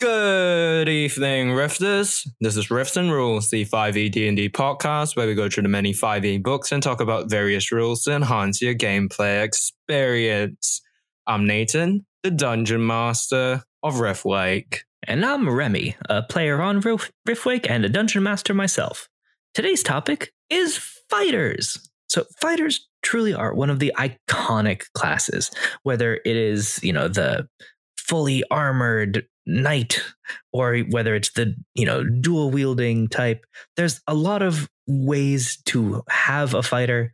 Good evening, Rifters. This is Rifts and Rules, the 5e D&D podcast where we go through the many 5e books and talk about various rules to enhance your gameplay experience. I'm Nathan, the Dungeon Master of Riftwake. And I'm Remy, a player on Rif- Riftwake and a Dungeon Master myself. Today's topic is fighters. So fighters truly are one of the iconic classes, whether it is, you know, the fully armored knight or whether it's the you know dual wielding type there's a lot of ways to have a fighter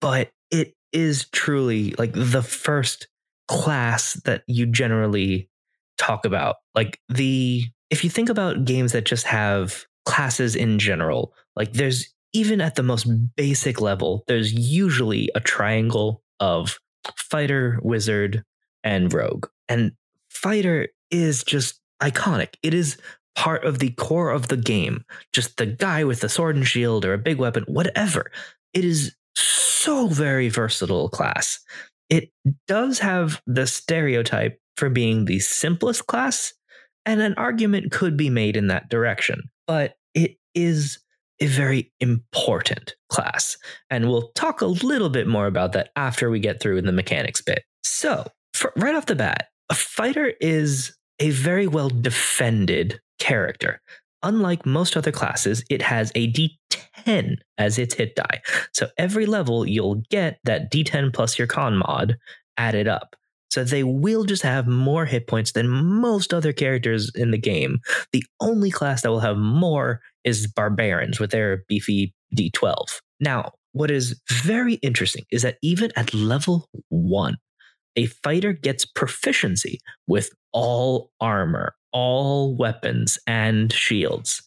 but it is truly like the first class that you generally talk about. Like the if you think about games that just have classes in general like there's even at the most basic level there's usually a triangle of fighter wizard and rogue. And fighter is just iconic. It is part of the core of the game. Just the guy with the sword and shield or a big weapon, whatever. It is so very versatile class. It does have the stereotype for being the simplest class, and an argument could be made in that direction. But it is a very important class. And we'll talk a little bit more about that after we get through in the mechanics bit. So, right off the bat, a fighter is a very well defended character. Unlike most other classes, it has a d10 as its hit die. So every level, you'll get that d10 plus your con mod added up. So they will just have more hit points than most other characters in the game. The only class that will have more is barbarians with their beefy d12. Now, what is very interesting is that even at level one, a fighter gets proficiency with all armor, all weapons and shields,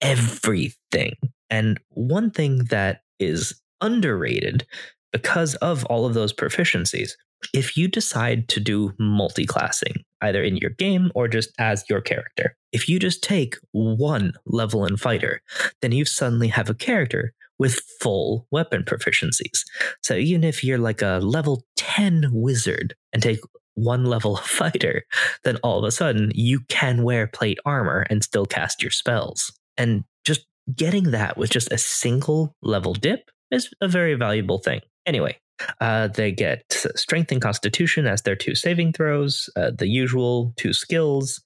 everything. And one thing that is underrated because of all of those proficiencies, if you decide to do multi-classing, either in your game or just as your character, if you just take one level in fighter, then you suddenly have a character with full weapon proficiencies. So even if you're like a level 10 wizard and take one level fighter, then all of a sudden you can wear plate armor and still cast your spells. And just getting that with just a single level dip is a very valuable thing. Anyway, uh, they get strength and constitution as their two saving throws, uh, the usual two skills.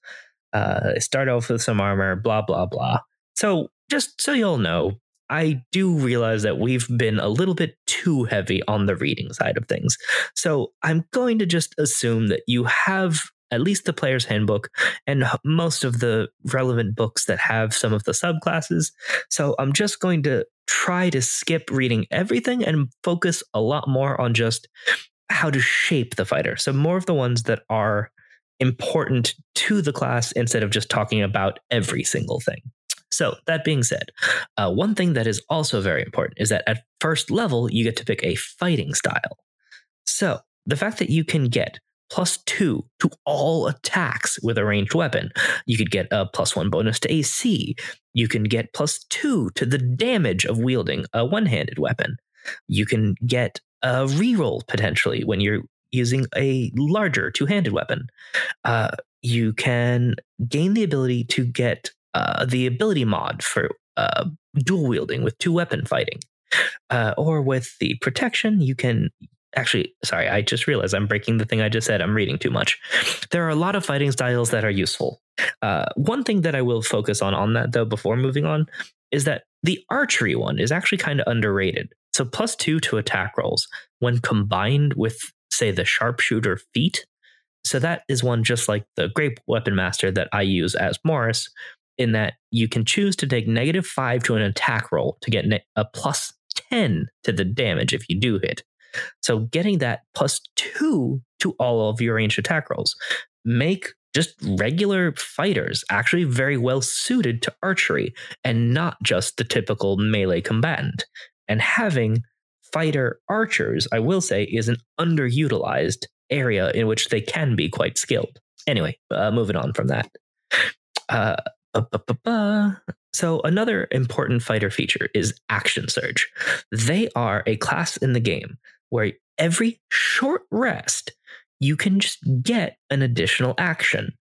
Uh, start off with some armor, blah, blah, blah. So, just so you'll know, I do realize that we've been a little bit too heavy on the reading side of things. So I'm going to just assume that you have at least the player's handbook and most of the relevant books that have some of the subclasses. So I'm just going to try to skip reading everything and focus a lot more on just how to shape the fighter. So more of the ones that are important to the class instead of just talking about every single thing. So, that being said, uh, one thing that is also very important is that at first level, you get to pick a fighting style. So, the fact that you can get plus two to all attacks with a ranged weapon. You could get a plus one bonus to AC. You can get plus two to the damage of wielding a one handed weapon. You can get a reroll potentially when you're using a larger two handed weapon. Uh, you can gain the ability to get uh, the ability mod for uh, dual wielding with two weapon fighting. Uh, or with the protection, you can actually, sorry, I just realized I'm breaking the thing I just said. I'm reading too much. There are a lot of fighting styles that are useful. Uh, one thing that I will focus on on that though before moving on is that the archery one is actually kind of underrated. So plus two to attack rolls when combined with say the sharpshooter feat. So that is one just like the great weapon master that I use as Morris, in that you can choose to take negative five to an attack roll to get a plus 10 to the damage if you do hit. So getting that plus two to all of your ranged attack rolls make just regular fighters actually very well suited to archery and not just the typical melee combatant. And having fighter archers, I will say, is an underutilized area in which they can be quite skilled. Anyway, uh, moving on from that. Uh, so, another important fighter feature is Action Surge. They are a class in the game where every short rest, you can just get an additional action.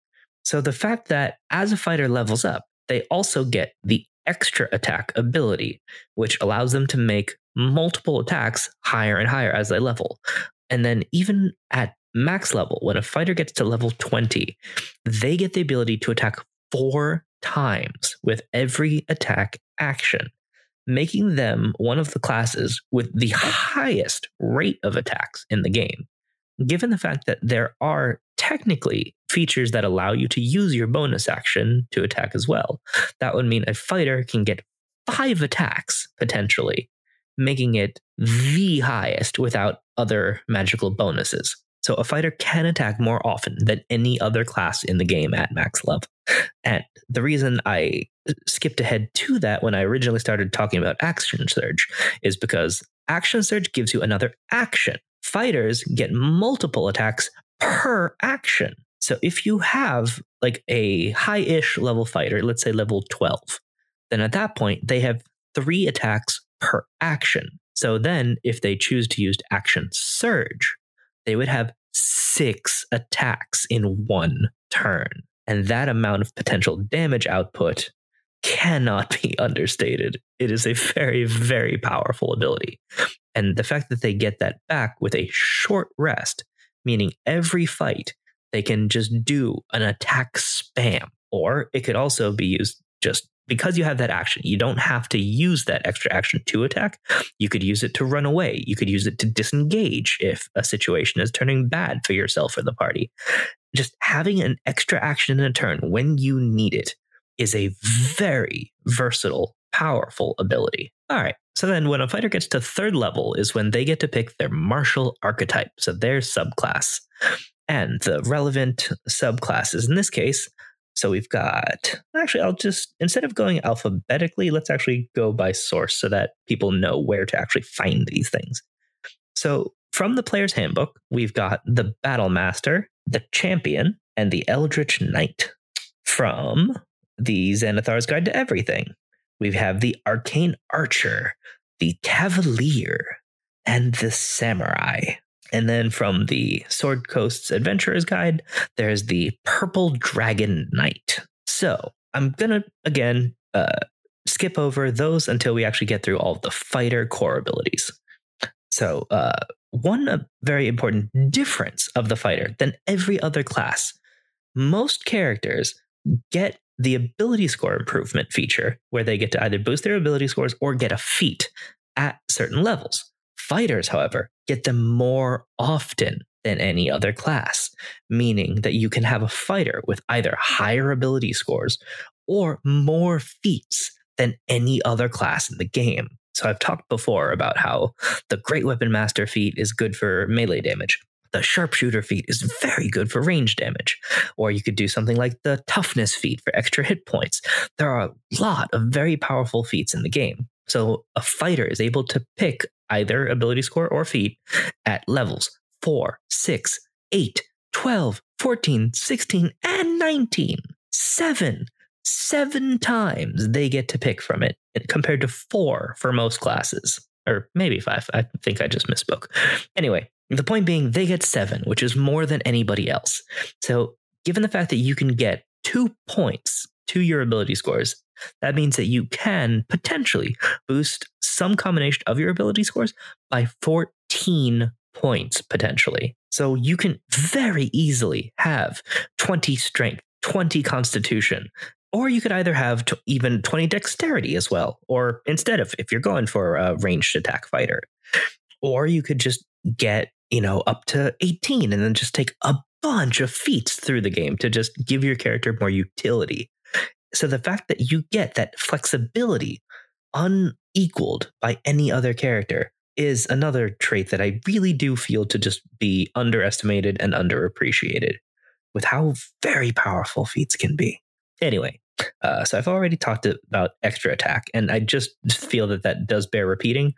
So the fact that as a fighter levels up, they also get the extra attack ability, which allows them to make multiple attacks higher and higher as they level. And then even at max level, when a fighter gets to level 20, they get the ability to attack four times with every attack action making them one of the classes with the highest rate of attacks in the game. Given the fact that there are technically features that allow you to use your bonus action to attack as well, that would mean a fighter can get five attacks potentially, making it the highest without other magical bonuses. So a fighter can attack more often than any other class in the game at max level. And the reason I uh, skipped ahead to that when I originally started talking about Action Surge is because Action Surge gives you another action. Fighters get multiple attacks per action. So if you have like a high ish level fighter, let's say level 12, then at that point they have three attacks per action. So then if they choose to use Action Surge, they would have six attacks in one turn. And that amount of potential damage output cannot be understated. It is a very, very powerful ability. And the fact that they get that back with a short rest, meaning every fight, they can just do an attack spam, or it could also be used just because you have that action, you don't have to use that extra action to attack. You could use it to run away. You could use it to disengage if a situation is turning bad for yourself or the party. Just having an extra action in a turn when you need it is a very versatile, powerful ability. All right. So then when a fighter gets to third level is when they get to pick their martial archetype, so their subclass. And the relevant subclasses in this case so we've got, actually, I'll just, instead of going alphabetically, let's actually go by source so that people know where to actually find these things. So from the player's handbook, we've got the Battle Master, the Champion, and the Eldritch Knight. From the Xanathar's Guide to Everything, we have the Arcane Archer, the Cavalier, and the Samurai. And then from the Sword Coast's Adventurer's Guide, there's the Purple Dragon Knight. So I'm going to, again, uh, skip over those until we actually get through all the fighter core abilities. So, uh, one very important difference of the fighter than every other class most characters get the ability score improvement feature where they get to either boost their ability scores or get a feat at certain levels. Fighters, however, get them more often than any other class, meaning that you can have a fighter with either higher ability scores or more feats than any other class in the game. So I've talked before about how the Great Weapon Master feat is good for melee damage. The Sharpshooter feat is very good for range damage. Or you could do something like the Toughness feat for extra hit points. There are a lot of very powerful feats in the game. So a fighter is able to pick either ability score or feat at levels four, six, eight, 12, 14, 16, and 19. Seven. Seven times they get to pick from it compared to four for most classes. Or maybe five. I think I just misspoke. Anyway, the point being, they get seven, which is more than anybody else. So, given the fact that you can get two points to your ability scores, that means that you can potentially boost some combination of your ability scores by 14 points potentially. So you can very easily have 20 strength, 20 constitution, or you could either have t- even 20 dexterity as well, or instead of if you're going for a ranged attack fighter, or you could just get, you know, up to 18 and then just take a bunch of feats through the game to just give your character more utility. So the fact that you get that flexibility unequaled by any other character is another trait that I really do feel to just be underestimated and underappreciated with how very powerful feats can be. Anyway, uh, so I've already talked about extra attack, and I just feel that that does bear repeating.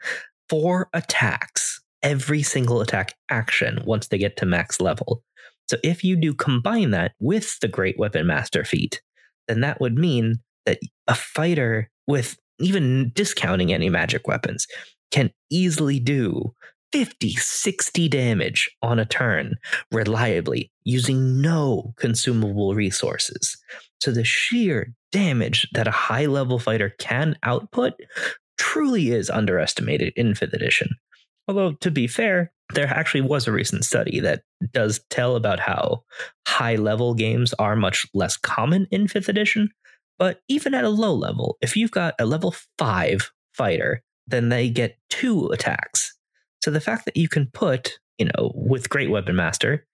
Four attacks, every single attack action once they get to max level. So if you do combine that with the Great Weapon Master feat, then that would mean that a fighter with even discounting any magic weapons can easily do 50, 60 damage on a turn reliably using no consumable resources. So the sheer damage that a high level fighter can output truly is underestimated in 5th edition. Although, to be fair, there actually was a recent study that does tell about how high level games are much less common in 5th edition. But even at a low level, if you've got a level 5 fighter, then they get two attacks. So the fact that you can put, you know, with Great Weapon Master,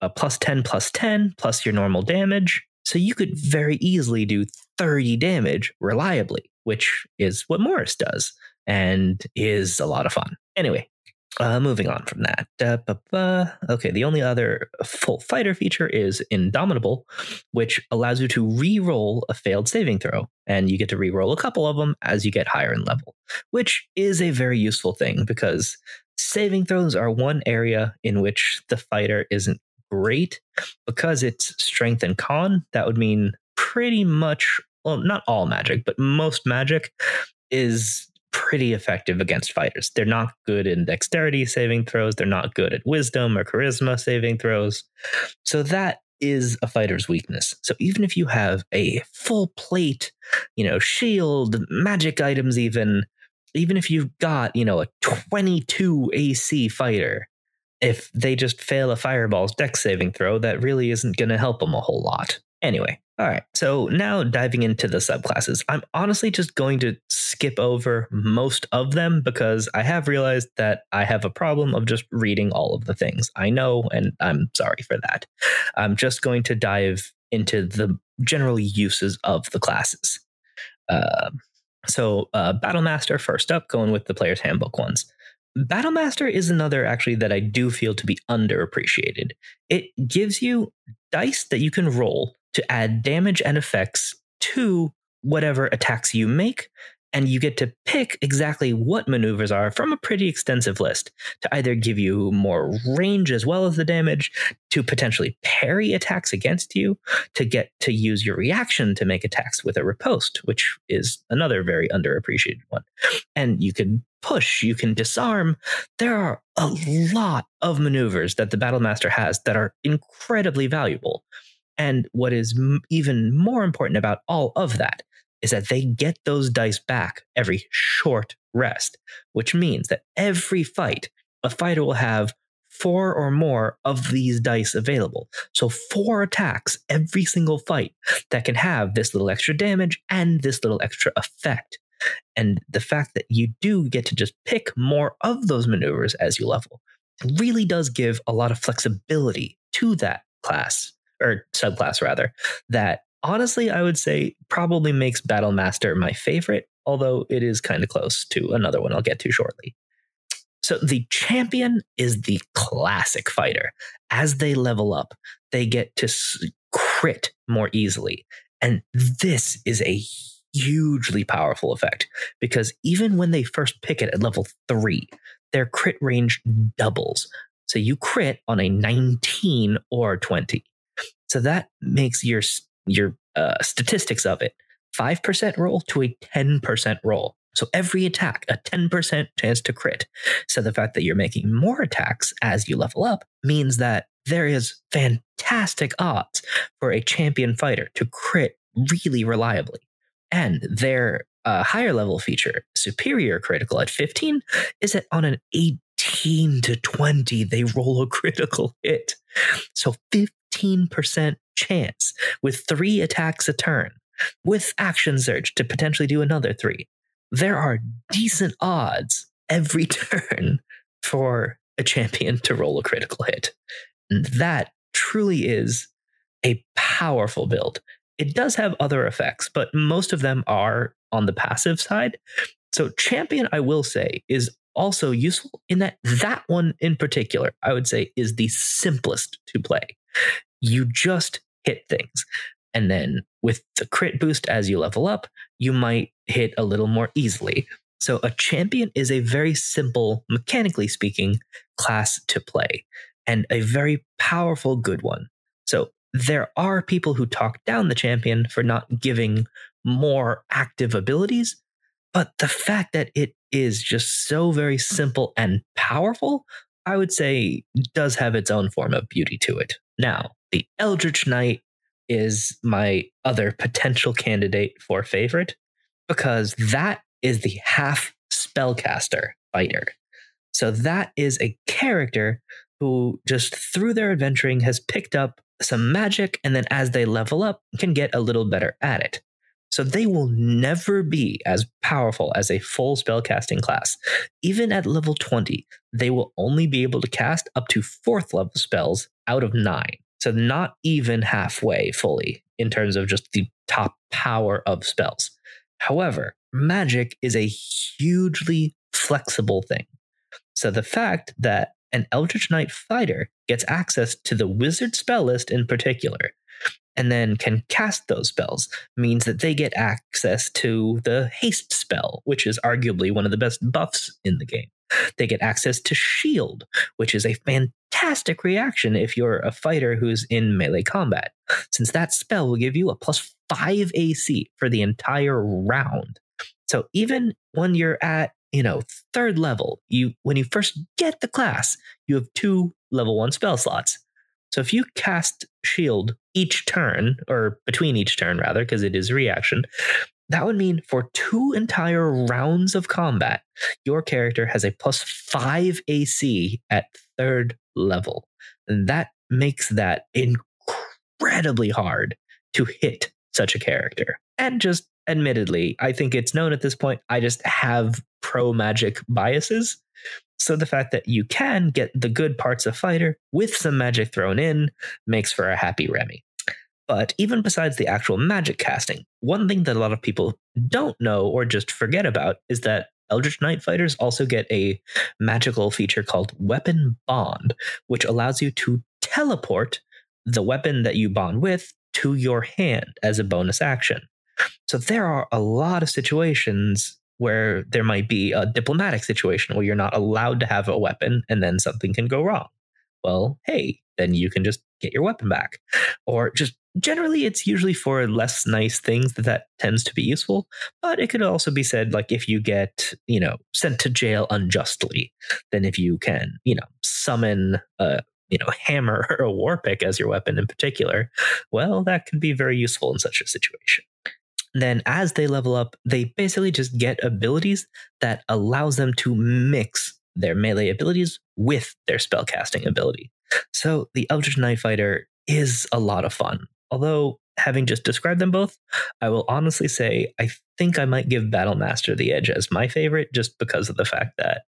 a plus 10 plus 10 plus your normal damage, so you could very easily do 30 damage reliably, which is what Morris does and is a lot of fun. Anyway, uh, moving on from that. Uh, okay, the only other full fighter feature is Indomitable, which allows you to re-roll a failed saving throw, and you get to re-roll a couple of them as you get higher in level, which is a very useful thing because saving throws are one area in which the fighter isn't great because it's strength and con. That would mean pretty much, well, not all magic, but most magic is pretty effective against fighters. They're not good in dexterity saving throws, they're not good at wisdom or charisma saving throws. So that is a fighter's weakness. So even if you have a full plate, you know, shield, magic items even, even if you've got, you know, a 22 AC fighter, if they just fail a fireball's dex saving throw, that really isn't going to help them a whole lot. Anyway, all right. So now diving into the subclasses, I'm honestly just going to skip over most of them because I have realized that I have a problem of just reading all of the things. I know, and I'm sorry for that. I'm just going to dive into the general uses of the classes. Uh, so, uh, Battlemaster first up, going with the player's handbook ones. Battlemaster is another actually that I do feel to be underappreciated. It gives you dice that you can roll to add damage and effects to whatever attacks you make. And you get to pick exactly what maneuvers are from a pretty extensive list to either give you more range as well as the damage, to potentially parry attacks against you, to get to use your reaction to make attacks with a riposte, which is another very underappreciated one. And you can push, you can disarm. There are a lot of maneuvers that the Battlemaster has that are incredibly valuable. And what is m- even more important about all of that is that they get those dice back every short rest, which means that every fight, a fighter will have four or more of these dice available. So, four attacks every single fight that can have this little extra damage and this little extra effect. And the fact that you do get to just pick more of those maneuvers as you level really does give a lot of flexibility to that class or subclass rather, that honestly I would say probably makes Battle Master my favorite, although it is kind of close to another one I'll get to shortly. So the champion is the classic fighter. As they level up, they get to crit more easily. And this is a hugely powerful effect because even when they first pick it at level three, their crit range doubles So you crit on a 19 or 20. So that makes your your uh, statistics of it 5% roll to a 10% roll. So every attack, a 10% chance to crit. So the fact that you're making more attacks as you level up means that there is fantastic odds for a champion fighter to crit really reliably. And their uh, higher level feature, superior critical at 15, is that on an 18 to 20, they roll a critical hit. So 15% chance with three attacks a turn, with action surge to potentially do another three. There are decent odds every turn for a champion to roll a critical hit. And that truly is a powerful build. It does have other effects, but most of them are on the passive side. So, champion, I will say, is also useful in that that one in particular, I would say, is the simplest to play. You just hit things. And then with the crit boost as you level up, you might hit a little more easily. So, a champion is a very simple, mechanically speaking, class to play and a very powerful good one. So, there are people who talk down the champion for not giving more active abilities, but the fact that it is just so very simple and powerful, I would say does have its own form of beauty to it. Now, the Eldritch Knight is my other potential candidate for favorite because that is the half spellcaster fighter. So that is a character who just through their adventuring has picked up some magic and then as they level up can get a little better at it. So they will never be as powerful as a full spellcasting class. Even at level 20, they will only be able to cast up to fourth level spells out of nine. So not even halfway fully in terms of just the top power of spells. However, magic is a hugely flexible thing. So the fact that an Eldritch Knight fighter gets access to the wizard spell list in particular, and then can cast those spells means that they get access to the haste spell, which is arguably one of the best buffs in the game. They get access to shield, which is a fantastic reaction if you're a fighter who's in melee combat, since that spell will give you a plus 5 AC for the entire round. So even when you're at you know third level you when you first get the class you have two level 1 spell slots so if you cast shield each turn or between each turn rather because it is a reaction that would mean for two entire rounds of combat your character has a plus 5 AC at third level and that makes that incredibly hard to hit such a character and just admittedly, I think it's known at this point. I just have pro magic biases. So the fact that you can get the good parts of fighter with some magic thrown in makes for a happy Remy. But even besides the actual magic casting, one thing that a lot of people don't know or just forget about is that Eldritch Knight fighters also get a magical feature called Weapon Bond, which allows you to teleport the weapon that you bond with to your hand as a bonus action. So there are a lot of situations where there might be a diplomatic situation where you're not allowed to have a weapon and then something can go wrong. Well, hey, then you can just get your weapon back. Or just generally, it's usually for less nice things that that tends to be useful. But it could also be said, like, if you get, you know, sent to jail unjustly, then if you can, you know, summon a you know, hammer or a war pick as your weapon in particular, well, that could be very useful in such a situation then as they level up, they basically just get abilities that allows them to mix their melee abilities with their spellcasting ability. So the Eldritch Knight Fighter is a lot of fun. Although having just described them both, I will honestly say I think I might give Battlemaster the edge as my favorite just because of the fact that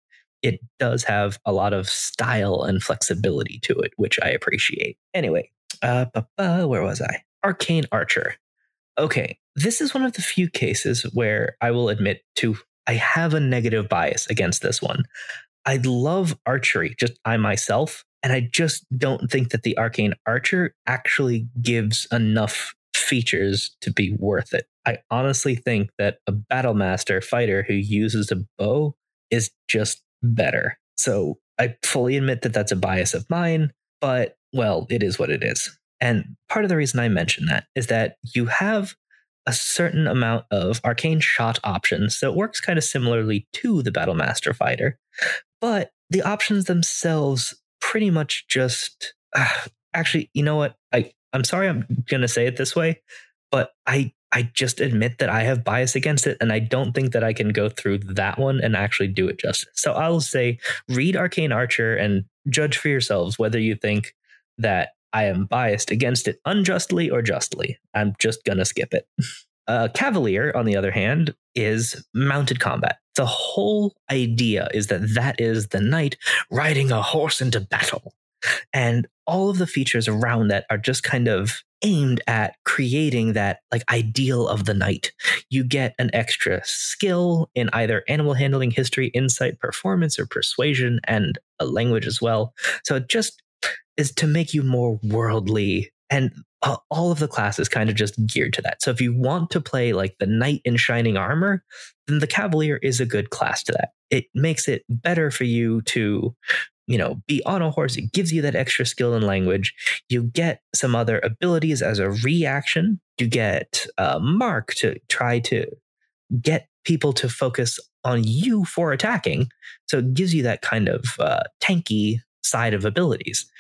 it does have a lot of style and flexibility to it, which I appreciate. Anyway, uh, where was I? Arcane Archer. Okay, this is one of the few cases where I will admit to I have a negative bias against this one. I love archery, just I myself, and I just don't think that the arcane archer actually gives enough features to be worth it. I honestly think that a battle master fighter who uses a bow is just better. So I fully admit that that's a bias of mine, but well, it is what it is. And part of the reason I mention that is that you have a certain amount of arcane shot options. So it works kind of similarly to the Battlemaster fighter, but the options themselves pretty much just uh, actually, you know what? I I'm sorry I'm going to say it this way, but I I just admit that I have bias against it, and I don't think that I can go through that one and actually do it justice. So I'll say read Arcane Archer and judge for yourselves whether you think that I am biased against it unjustly or justly. I'm just gonna skip it. Uh, Cavalier, on the other hand, is mounted combat. The whole idea is that that is the knight riding a horse into battle. And all of the features around that are just kind of aimed at creating that like ideal of the knight. You get an extra skill in either animal handling, history, insight, performance, or persuasion, and a language as well. So it just is to make you more worldly. And uh, all of the classes kind of just geared to that. So if you want to play like the knight in shining armor, then the cavalier is a good class to that. It makes it better for you to you know, be on a horse. It gives you that extra skill in language. You get some other abilities as a reaction. You get a mark to try to get people to focus on you for attacking. So it gives you that kind of uh, tanky side of abilities.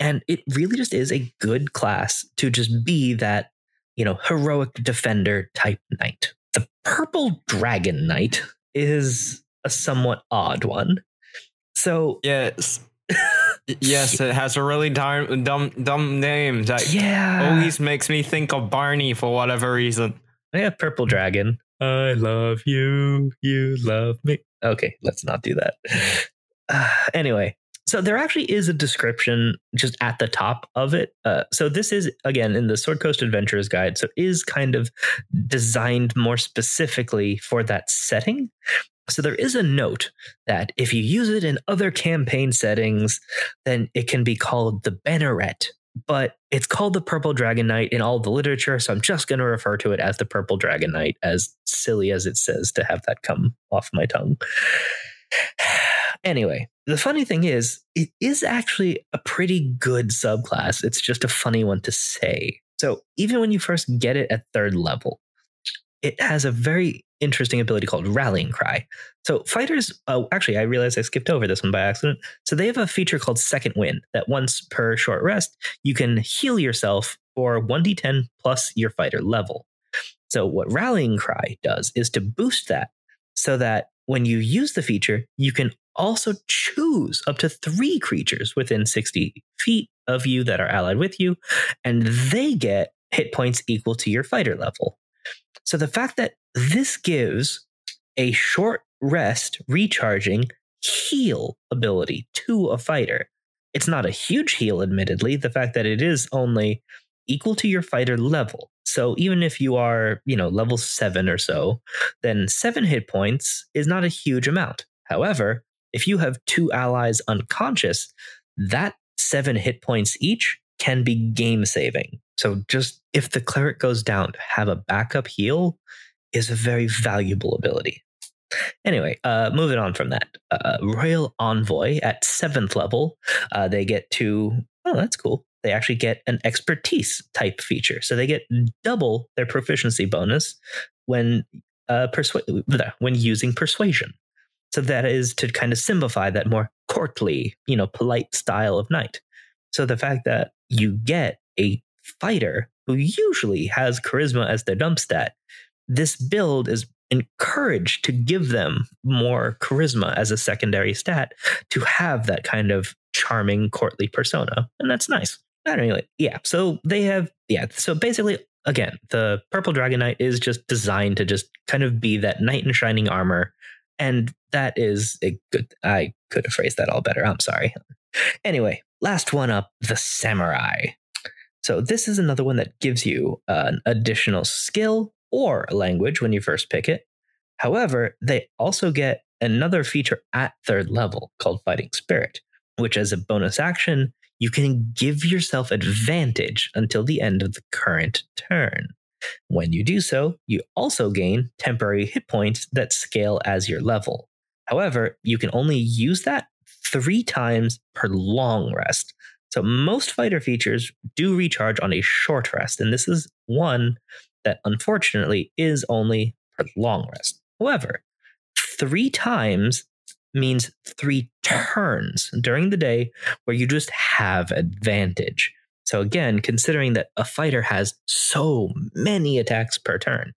And it really just is a good class to just be that, you know, heroic defender type knight. The purple dragon knight is a somewhat odd one so yes, yes, it has a really dumb, dumb, dumb name that yeah. always makes me think of Barney for whatever reason. Yeah, purple dragon. I love you. You love me. Okay, let's not do that. Uh, anyway, so there actually is a description just at the top of it. Uh, so this is again in the Sword Coast Adventurers Guide. So is kind of designed more specifically for that setting. So there is a note that if you use it in other campaign settings, then it can be called the banneret. But it's called the Purple Dragon Knight in all the literature, so I'm just going to refer to it as the Purple Dragon Knight, as silly as it says to have that come off my tongue. anyway, the funny thing is, it is actually a pretty good subclass. It's just a funny one to say. So even when you first get it at third level, it has a very interesting ability called Rallying Cry. So fighters, uh, actually, I realized I skipped over this one by accident. So they have a feature called Second Wind that once per short rest, you can heal yourself for 1d10 plus your fighter level. So what Rallying Cry does is to boost that so that when you use the feature, you can also choose up to three creatures within 60 feet of you that are allied with you, and they get hit points equal to your fighter level. So the fact that this gives a short rest, recharging, heal ability to a fighter. It's not a huge heal, admittedly, the fact that it is only equal to your fighter level. So even if you are, you know, level seven or so, then seven hit points is not a huge amount. However, if you have two allies unconscious, that seven hit points each can be game saving. So just if the cleric goes down, have a backup heal is a very valuable ability. Anyway, uh, moving on from that, uh, Royal Envoy at seventh level, uh, they get to oh that's cool. They actually get an expertise type feature, so they get double their proficiency bonus when uh, persu- when using persuasion. So that is to kind of simplify that more courtly, you know, polite style of knight. So the fact that you get a fighter who usually has charisma as their dump stat, this build is encouraged to give them more charisma as a secondary stat to have that kind of charming courtly persona. And that's nice. Anyway, yeah. So they have, yeah. So basically, again, the Purple Dragon Knight is just designed to just kind of be that knight in shining armor. And that is a good, I could have phrased that all better. I'm sorry. Anyway, last one up the Samurai. So this is another one that gives you an additional skill or language when you first pick it. However, they also get another feature at third level called Fighting Spirit, which as a bonus action, you can give yourself advantage until the end of the current turn. When you do so, you also gain temporary hit points that scale as your level. However, you can only use that three times per long rest. So most fighter features do recharge on a short rest, and this is one that unfortunately is only per long rest. However, three times means three turns during the day where you just have advantage. So, again, considering that a fighter has so many attacks per turn,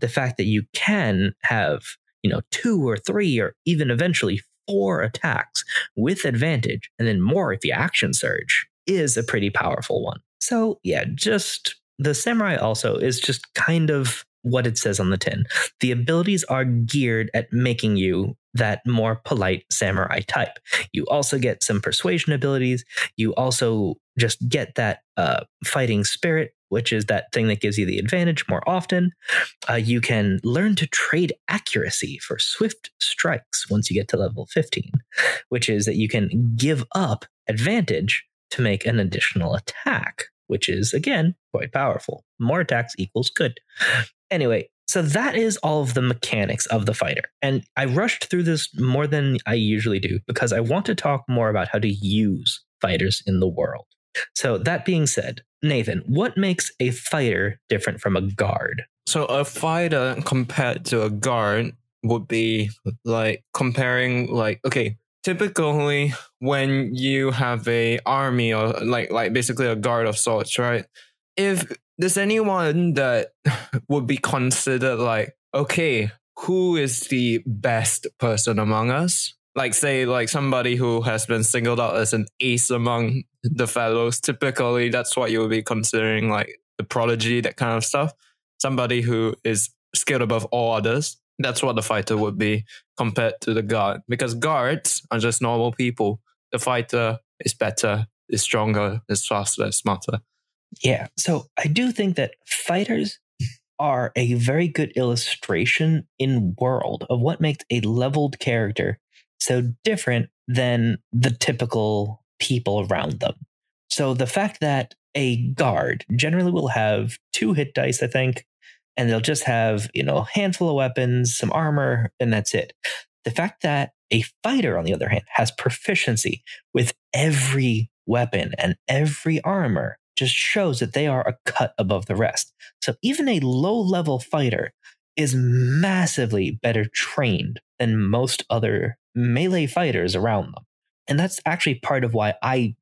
the fact that you can have, you know, two or three or even eventually four attacks with advantage and then more if you action surge is a pretty powerful one. So, yeah, just the samurai also is just kind of what it says on the tin. The abilities are geared at making you that more polite samurai type. You also get some persuasion abilities. You also just get that uh, fighting spirit, which is that thing that gives you the advantage more often. Uh, you can learn to trade accuracy for swift strikes once you get to level 15, which is that you can give up advantage to make an additional attack, which is, again, quite powerful. More attacks equals good. Anyway, so that is all of the mechanics of the fighter. And I rushed through this more than I usually do because I want to talk more about how to use fighters in the world. So, that being said, Nathan, what makes a fighter different from a guard? So, a fighter compared to a guard would be like comparing, like, okay, typically when you have a army or like like basically a guard of sorts right? If there's anyone that would be considered like okay who is the best person among us? Like say like somebody who has been singled out as an ace among the fellows typically that's what you would be considering like the prodigy that kind of stuff. Somebody who is skilled above all others that's what the fighter would be compared to the guard because guards are just normal people. The fighter is better, is stronger, is faster, is smarter. Yeah. So I do think that fighters are a very good illustration in world of what makes a leveled character so different than the typical people around them. So the fact that a guard generally will have two hit dice, I think, and they'll just have, you know, a handful of weapons, some armor, and that's it. The fact that a fighter, on the other hand, has proficiency with every weapon and every armor just shows that they are a cut above the rest. So even a low level fighter is massively better trained than most other melee fighters around them. And that's actually part of why I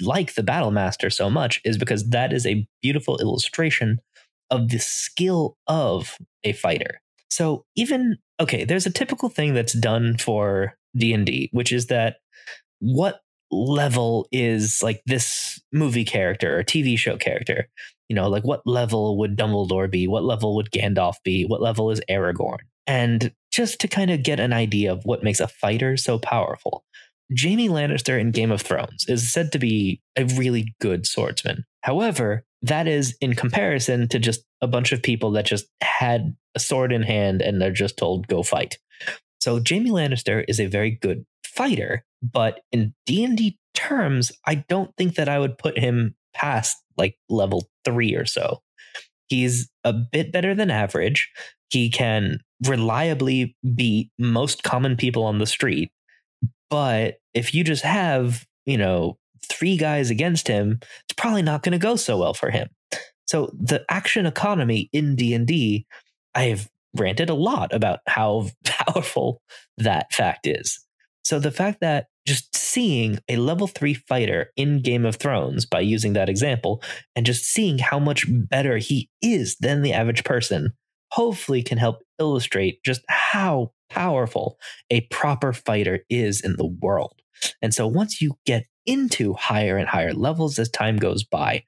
like the Battle Master so much, is because that is a beautiful illustration of the skill of a fighter. So even okay, there's a typical thing that's done for D&D, which is that what level is like this movie character or TV show character? You know, like what level would Dumbledore be? What level would Gandalf be? What level is Aragorn? And just to kind of get an idea of what makes a fighter so powerful, Jaime Lannister in Game of Thrones is said to be a really good swordsman. However, that is in comparison to just a bunch of people that just had a sword in hand and they're just told go fight. So Jaime Lannister is a very good fighter, but in D&D terms, I don't think that I would put him past like level 3 or so. He's a bit better than average. He can reliably beat most common people on the street. But if you just have, you know, three guys against him, it's probably not going to go so well for him. So the action economy in D&D, I've ranted a lot about how powerful that fact is. So the fact that just seeing a level 3 fighter in Game of Thrones by using that example and just seeing how much better he is than the average person hopefully can help illustrate just how powerful a proper fighter is in the world. And so once you get into higher and higher levels as time goes by,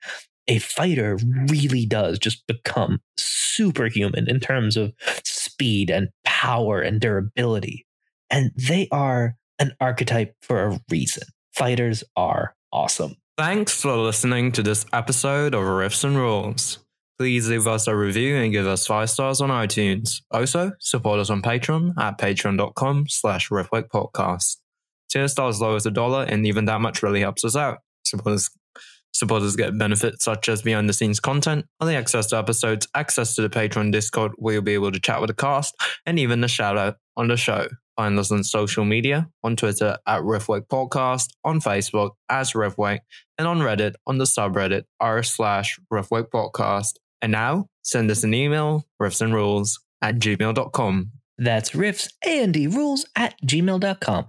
a fighter really does just become superhuman in terms of speed and power and durability. And they are an archetype for a reason. Fighters are awesome. Thanks for listening to this episode of Rifts and Rules. Please leave us a review and give us five stars on iTunes. Also, support us on Patreon at patreon.com slash riftwake Stars as low as a dollar, and even that much really helps us out. Supporters Supporters get benefits such as behind the scenes content, early access to episodes, access to the Patreon Discord where you'll be able to chat with the cast, and even a shout out on the show. Find us on social media on Twitter at Riftwake Podcast, on Facebook as Riftwake, and on Reddit on the subreddit r slash Riftwake Podcast. And now send us an email, riftsandrules at gmail.com. That's rifts and rules at gmail.com.